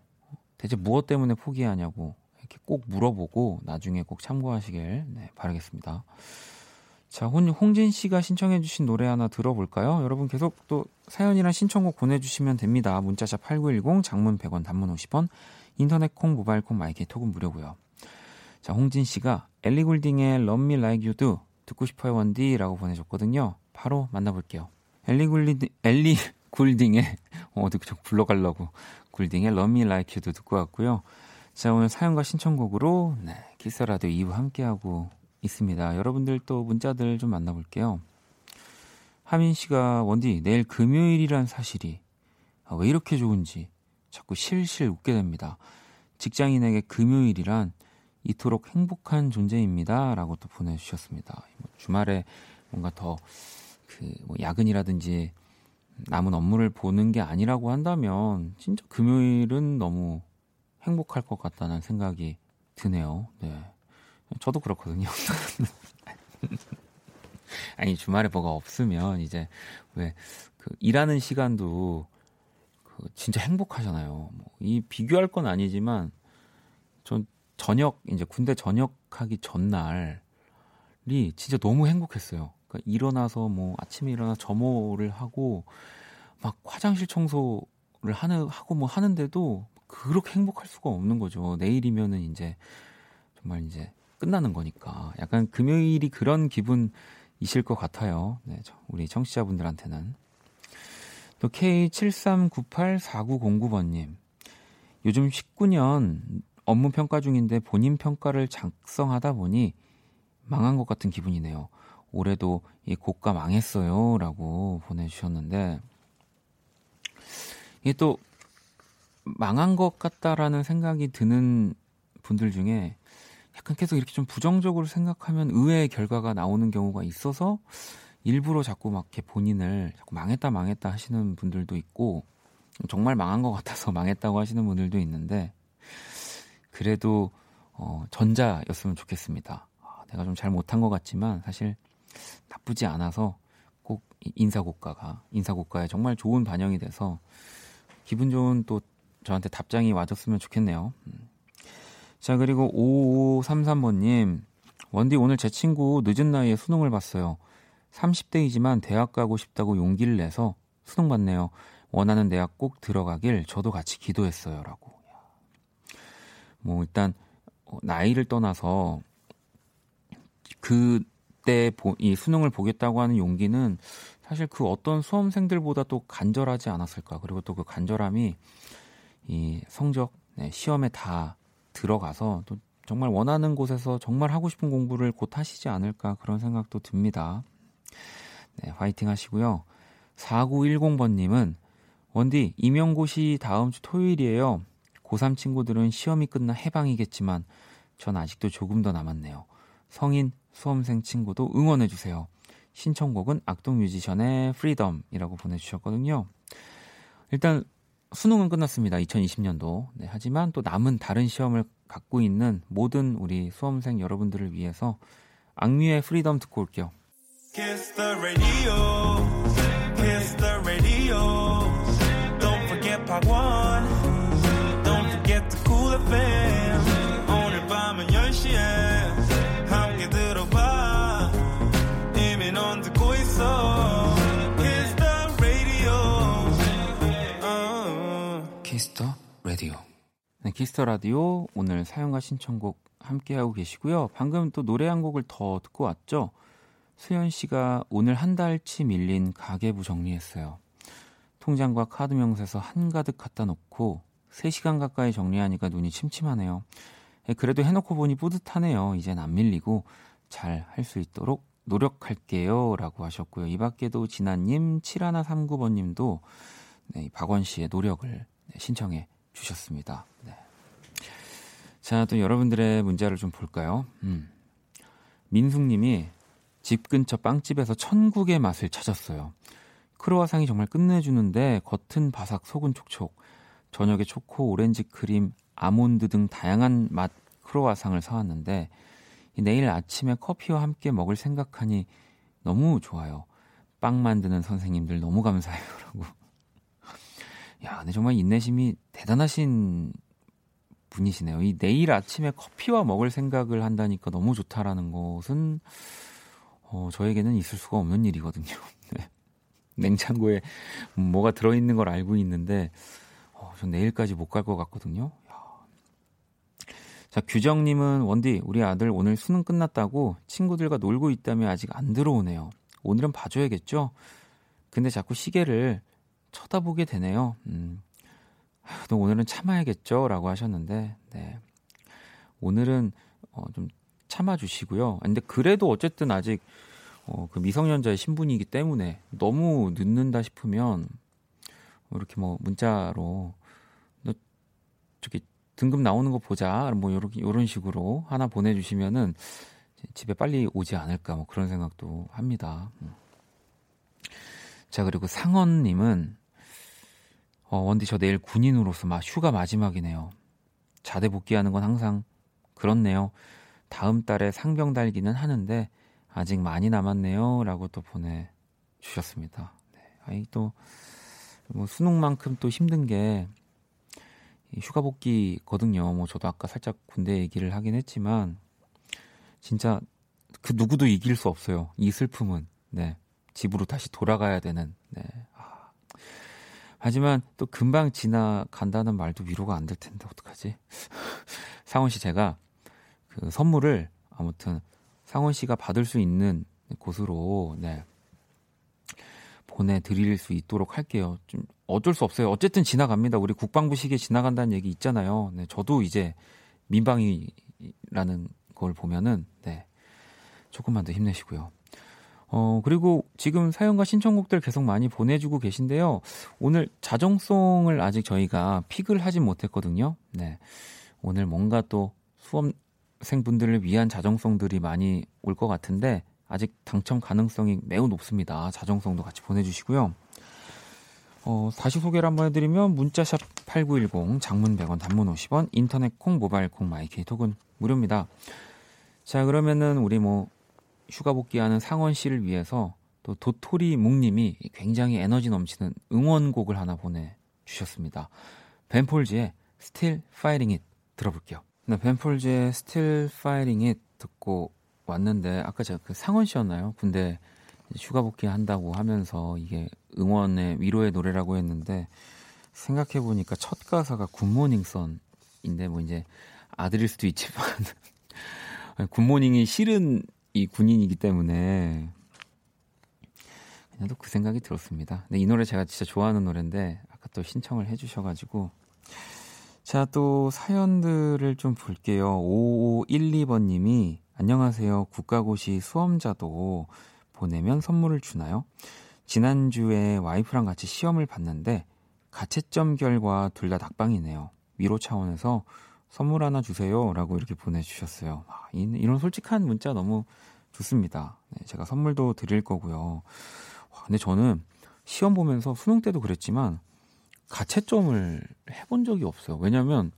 대체 무엇 때문에 포기하냐고 이렇게 꼭 물어보고 나중에 꼭 참고하시길 네, 바라겠습니다. 자, 홍, 홍진 씨가 신청해주신 노래 하나 들어볼까요? 여러분 계속 또 사연이랑 신청곡 보내주시면 됩니다. 문자샵 8910, 장문 100원, 단문 50원, 인터넷 콩, 모바일 콩, 마이크 톡은 무료고요. 자, 홍진 씨가 엘리 굴딩의 Love Me Like You Do 듣고 싶어요 원디라고 보내줬거든요. 바로 만나볼게요. 엘리 굴딩 엘리 굴딩의 어디 좀 불러가려고 굴딩의 Like You도 듣고 왔고요. 자 오늘 사연과 신청곡으로 네, 키스 라디오 2부 함께하고 있습니다. 여러분들 또 문자들 좀 만나볼게요. 하민 씨가 원디 내일 금요일이란 사실이 아, 왜 이렇게 좋은지 자꾸 실실 웃게 됩니다. 직장인에게 금요일이란 이토록 행복한 존재입니다. 라고 또 보내주셨습니다. 뭐 주말에 뭔가 더 그뭐 야근이라든지 남은 업무를 보는 게 아니라고 한다면 진짜 금요일은 너무 행복할 것 같다는 생각이 드네요. 네. 저도 그렇거든요. *laughs* 아니 주말에 뭐가 없으면 이제 왜 그 일하는 시간도 그 진짜 행복하잖아요. 뭐 이 비교할 건 아니지만 전 저녁 이제 군대 전역하기 전날이 진짜 너무 행복했어요. 그러니까 일어나서 뭐 아침에 일어나 점호를 하고 막 화장실 청소를 하는 하고 뭐 하는데도 그렇게 행복할 수가 없는 거죠. 내일이면은 이제 정말 이제 끝나는 거니까 약간 금요일이 그런 기분이실 것 같아요. 네, 우리 청취자분들한테는 또 K73984909번님 요즘 19년 업무 평가 중인데 본인 평가를 작성하다 보니 망한 것 같은 기분이네요. 올해도 이 고가 망했어요. 라고 보내주셨는데, 이게 또 망한 것 같다라는 생각이 드는 분들 중에 약간 계속 이렇게 좀 부정적으로 생각하면 의외의 결과가 나오는 경우가 있어서 일부러 자꾸 막 이렇게 본인을 자꾸 망했다 망했다 하시는 분들도 있고 정말 망한 것 같아서 *laughs* 망했다고 하시는 분들도 있는데 그래도 어, 전자였으면 좋겠습니다. 아, 내가 좀 잘 못한 것 같지만 사실 나쁘지 않아서 꼭 인사고가가 인사고가에 정말 좋은 반영이 돼서 기분 좋은 또 저한테 답장이 와줬으면 좋겠네요. 음. 자 그리고 5533번님 원디 오늘 제 친구 늦은 나이에 수능을 봤어요. 30대이지만 대학 가고 싶다고 용기를 내서 수능 봤네요. 원하는 대학 꼭 들어가길 저도 같이 기도했어요라고. 뭐 일단 어, 나이를 떠나서 그 때 이 수능을 보겠다고 하는 용기는 사실 그 어떤 수험생들보다 또 간절하지 않았을까. 그리고 또 그 간절함이 이 성적 네, 시험에 다 들어가서 또 정말 원하는 곳에서 정말 하고 싶은 공부를 곧 하시지 않을까 그런 생각도 듭니다. 네, 화이팅 하시고요. 4910번님은 원디 임용고시 다음 주 토요일이에요. 고3 친구들은 시험이 끝나 해방이겠지만 전 아직도 조금 더 남았네요. 성인 수험생 친구도 응원해주세요. 신청곡은 악동 뮤지션의 Freedom이라고 보내주셨거든요. 일단 수능은 끝났습니다. 2020년도. 네, 하지만 또 남은 다른 시험을 갖고 있는 모든 우리 수험생 여러분들을 위해서 악뮤의 프리덤 듣고 올게요. Kiss the radio. Kiss the radio. Don't forget part one. FM 오늘 밤은 10시에 Kiss the radio 네, 키스터 라디오 오늘 사연과 신청곡 함께하고 계시고요. 방금 또 노래 한 곡을 더 듣고 왔죠. 수현 씨가 오늘 한 달치 밀린 가계부 정리했어요. 통장과 카드 명세서 한가득 갖다 놓고 3시간 가까이 정리하니까 눈이 침침하네요. 예, 그래도 해놓고 보니 뿌듯하네요. 이젠 안 밀리고 잘 할 수 있도록 노력할게요. 라고 하셨고요. 이 밖에도 진아님, 7139번님도 네, 박원 씨의 노력을 네, 신청해 주셨습니다. 네. 자, 또 여러분들의 문자를 좀 볼까요? 음. 민숙님이 집 근처 빵집에서 천국의 맛을 찾았어요. 크로와상이 정말 끝내주는데 겉은 바삭 속은 촉촉. 저녁에 초코, 오렌지 크림, 아몬드 등 다양한 맛 크로와상을 사왔는데 내일 아침에 커피와 함께 먹을 생각하니 너무 좋아요. 빵 만드는 선생님들 너무 감사해요라고. *laughs* 야, 근데 정말 인내심이 대단하신 분이시네요. 이 내일 아침에 커피와 먹을 생각을 한다니까 너무 좋다라는 것은 어, 저에게는 있을 수가 없는 일이거든요. *laughs* 네. 냉장고에 뭐가 들어있는 걸 알고 있는데 전 내일까지 못 갈 것 같거든요. 자, 규정님은 원디, 우리 아들 오늘 수능 끝났다고 친구들과 놀고 있다며 아직 안 들어오네요. 오늘은 봐줘야겠죠? 근데 자꾸 시계를 쳐다보게 되네요. 음, 아휴, 오늘은 참아야겠죠? 라고 하셨는데, 네. 오늘은 어, 좀 참아주시고요. 근데 그래도 어쨌든 아직 어, 그 미성년자의 신분이기 때문에 너무 늦는다 싶으면 뭐 이렇게 뭐 문자로 너 저기 등급 나오는 거 보자 뭐 요렇게 요런 식으로 하나 보내 주시면은 집에 빨리 오지 않을까 뭐 그런 생각도 합니다. 음. 자 그리고 상원 님은 어, 원디 저 내일 군인으로서 막 휴가 마지막이네요. 자대 복귀하는 건 항상 그렇네요. 다음 달에 상병 달기는 하는데 아직 많이 남았네요라고 또 보내 주셨습니다. 네, 아이 또뭐 수능만큼 또 힘든 게 휴가 복귀거든요. 뭐 저도 아까 살짝 군대 얘기를 하긴 했지만 진짜 그 누구도 이길 수 없어요. 이 슬픔은 네 집으로 다시 돌아가야 되는 네. 아. 하지만 또 금방 지나간다는 말도 위로가 안 될 텐데 어떡하지? *laughs* 상원 씨 제가 그 선물을 아무튼 상원 씨가 받을 수 있는 곳으로 네. 보내드릴 수 있도록 할게요. 좀 어쩔 수 없어요. 어쨌든 지나갑니다. 우리 국방부 시기에 지나간다는 얘기 있잖아요. 네, 저도 이제 민방위라는 걸 보면은 네, 조금만 더 힘내시고요. 어, 그리고 지금 사연과 신청곡들 계속 많이 보내주고 계신데요. 오늘 자정송을 아직 저희가 픽을 하진 못했거든요. 네. 오늘 뭔가 또 수험, 학생분들을 위한 자정송들이 많이 올 것 같은데 아직 당첨 가능성이 매우 높습니다. 자정송도 같이 보내주시고요. 어, 다시 소개를 한번 해드리면 문자샵 8910 장문 100원 단문 50원 인터넷 콩 모바일 콩 마이케이 톡은 무료입니다. 자 그러면은 우리 뭐 휴가 복귀하는 상원 씨를 위해서 또 도토리 묵님이 굉장히 에너지 넘치는 응원곡을 하나 보내주셨습니다. 벤폴즈의 Still Fighting It 들어볼게요. 네, 벤폴즈의 Still Fighting It 듣고 왔는데 아까 제가 그 상원 씨였나요? 군대 휴가 복귀 한다고 하면서 이게 응원의 위로의 노래라고 했는데 생각해 보니까 첫 가사가 굿모닝 선인데 뭐 이제 아들일 수도 있지만 *laughs* 굿모닝이 싫은 이 군인이기 때문에 그냥 또 그 생각이 들었습니다. 근데 이 노래 제가 진짜 좋아하는 노래인데 아까 또 신청을 해주셔가지고 자, 또 사연들을 좀 볼게요. 5512번님이 안녕하세요. 국가고시 수험자도 보내면 선물을 주나요? 지난주에 와이프랑 같이 시험을 봤는데 가채점 결과 둘 다 낙방이네요. 위로 차원에서 선물 하나 주세요. 라고 이렇게 보내주셨어요. 아, 이런 솔직한 문자 너무 좋습니다. 네, 제가 선물도 드릴 거고요. 와, 근데 저는 시험 보면서 수능 때도 그랬지만 가채점을 해본 적이 없어요. 왜냐면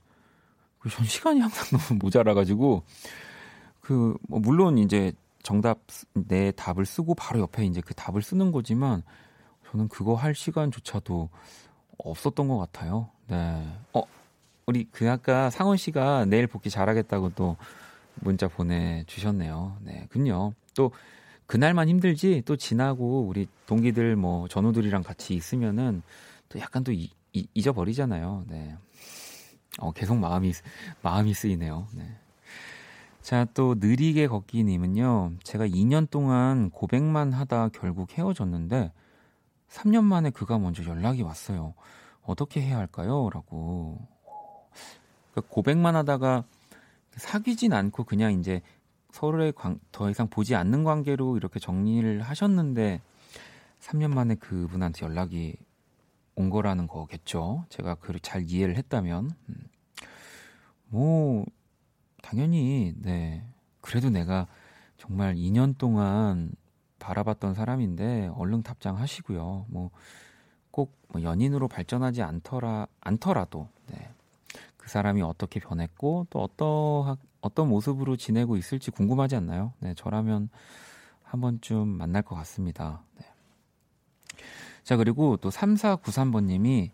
그전 시간이 항상 *laughs* 너무 모자라가지고 그 뭐 물론 이제 정답 내 답을 쓰고 바로 옆에 이제 그 답을 쓰는 거지만 저는 그거 할 시간조차도 없었던 것 같아요. 네. 어 우리 그 아까 상원 씨가 내일 복귀 잘하겠다고 또 문자 보내 주셨네요. 네, 군요. 또 그날만 힘들지 또 지나고 우리 동기들 뭐 전우들이랑 같이 있으면은 또 약간 또 이, 이, 잊어버리잖아요. 네. 어, 계속 마음이, 마음이 쓰이네요. 네. 자, 또 느리게 걷기 님은요. 제가 2년 동안 고백만 하다 결국 헤어졌는데 3년 만에 그가 먼저 연락이 왔어요. 어떻게 해야 할까요? 라고. 그러니까 고백만 하다가 사귀진 않고 그냥 이제 서로의 관, 더 이상 보지 않는 관계로 이렇게 정리를 하셨는데 3년 만에 그분한테 연락이 온 거라는 거겠죠. 제가 그를 잘 이해를 했다면. 음. 뭐, 당연히, 네. 그래도 내가 정말 2년 동안 바라봤던 사람인데 얼른 답장하시고요. 뭐, 꼭뭐 연인으로 발전하지 않더라, 않더라도, 네. 그 사람이 어떻게 변했고 또 어떠, 어떤 모습으로 지내고 있을지 궁금하지 않나요? 네. 저라면 한 번쯤 만날 것 같습니다. 네. 자, 그리고 또 3493번 님이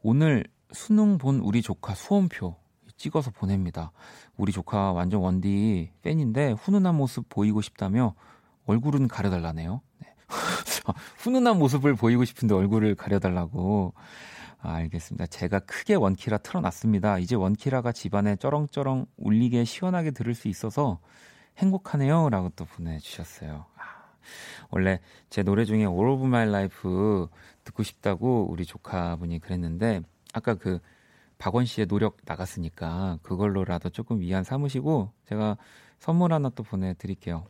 오늘 수능 본 우리 조카 수험표 찍어서 보냅니다. 우리 조카 완전 원디 팬인데 훈훈한 모습 보이고 싶다며 얼굴은 가려달라네요. 네. *laughs* 훈훈한 모습을 보이고 싶은데 얼굴을 가려달라고. 아, 알겠습니다. 제가 크게 원키라 틀어놨습니다. 이제 원키라가 집안에 쩌렁쩌렁 울리게 시원하게 들을 수 있어서 행복하네요. 라고 또 보내주셨어요. 아, 원래 제 노래 중에 All of My Life 듣고 싶다고 우리 조카분이 그랬는데 아까 그 박원 씨의 노력 나갔으니까 그걸로라도 조금 위안 삼으시고 제가 선물 하나 또 보내드릴게요.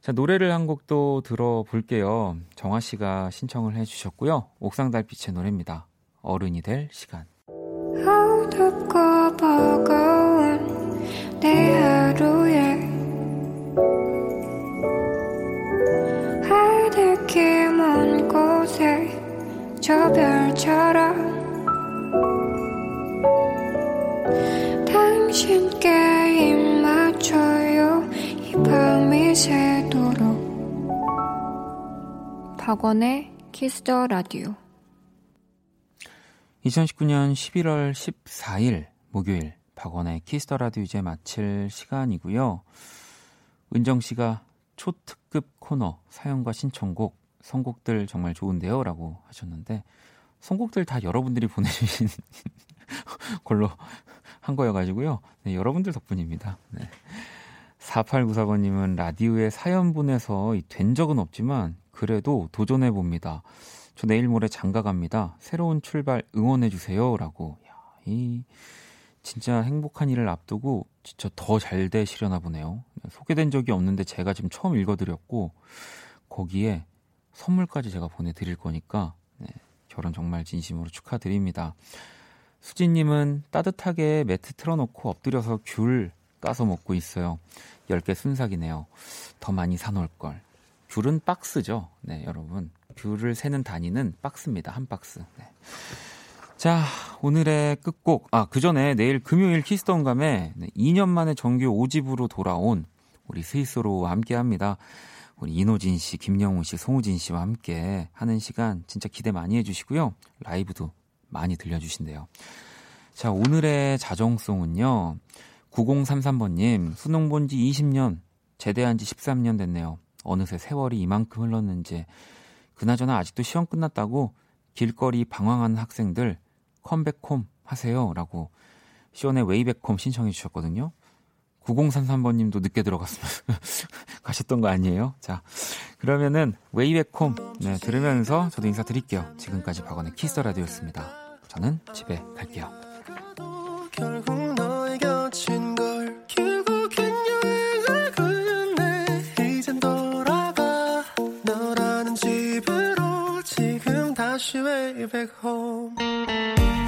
자, 노래를 한 곡 또 들어볼게요. 정화 씨가 신청을 해주셨고요. 옥상 달빛의 노래입니다. 어른이 될 시간. 어둡고 버거운 내 하루에 하늘길 먼 곳에 저 별처럼 당신께 입 맞춰요. 이 밤이 새도록. 박원의 Kiss the Radio 2019년 11월 14일 목요일 박원의 Kiss the Radio 이제 마칠 시간이고요. 은정 씨가 초특급 코너 사연과 신청곡 선곡들 정말 좋은데요라고 하셨는데 선곡들 다 여러분들이 *laughs* 보내주신 걸로 한 거여가지고요. 네, 여러분들 덕분입니다. 네. 4894번님은 라디오에 사연 보내서 된 적은 없지만 그래도 도전해 봅니다. 저 내일 모레 장가 갑니다. 새로운 출발 응원해 주세요라고. 야, 이 진짜 행복한 일을 앞두고 진짜 더 잘 되시려나 보네요. 소개된 적이 없는데 제가 지금 처음 읽어드렸고 거기에 선물까지 제가 보내드릴 거니까 네, 결혼 정말 진심으로 축하드립니다. 수진님은 따뜻하게 매트 틀어놓고 엎드려서 귤 까서 먹고 있어요. 10개 순삭이네요. 더 많이 사놓을 걸. 귤은 박스죠. 네, 여러분. 뷰를 세는 단위는 박스입니다. 한 박스. 네. 자, 오늘의 끝곡. 아, 그 전에 내일 금요일 키스톤 감에 2년 만에 정규 5집으로 돌아온 우리 스윗소로우와 함께 합니다. 우리 인호진 씨, 김영우 씨, 송우진 씨와 함께 하는 시간 진짜 기대 많이 해주시고요. 라이브도 많이 들려주신대요. 자, 오늘의 자정송은요. 9033번님, 수능 본 지 20년, 제대한 지 13년 됐네요. 어느새 세월이 이만큼 흘렀는지 그나저나 아직도 시험 끝났다고 길거리 방황하는 학생들 come back home 하세요. 라고 숀의 Way Back Home 신청해 주셨거든요. 9033번 님도 늦게 들어갔으면 *laughs* 가셨던 거 아니에요? 자, 그러면은 Way Back Home 네, 들으면서 저도 인사드릴게요. 지금까지 박원의 Kiss the Radio였습니다. 저는 집에 갈게요. way back home.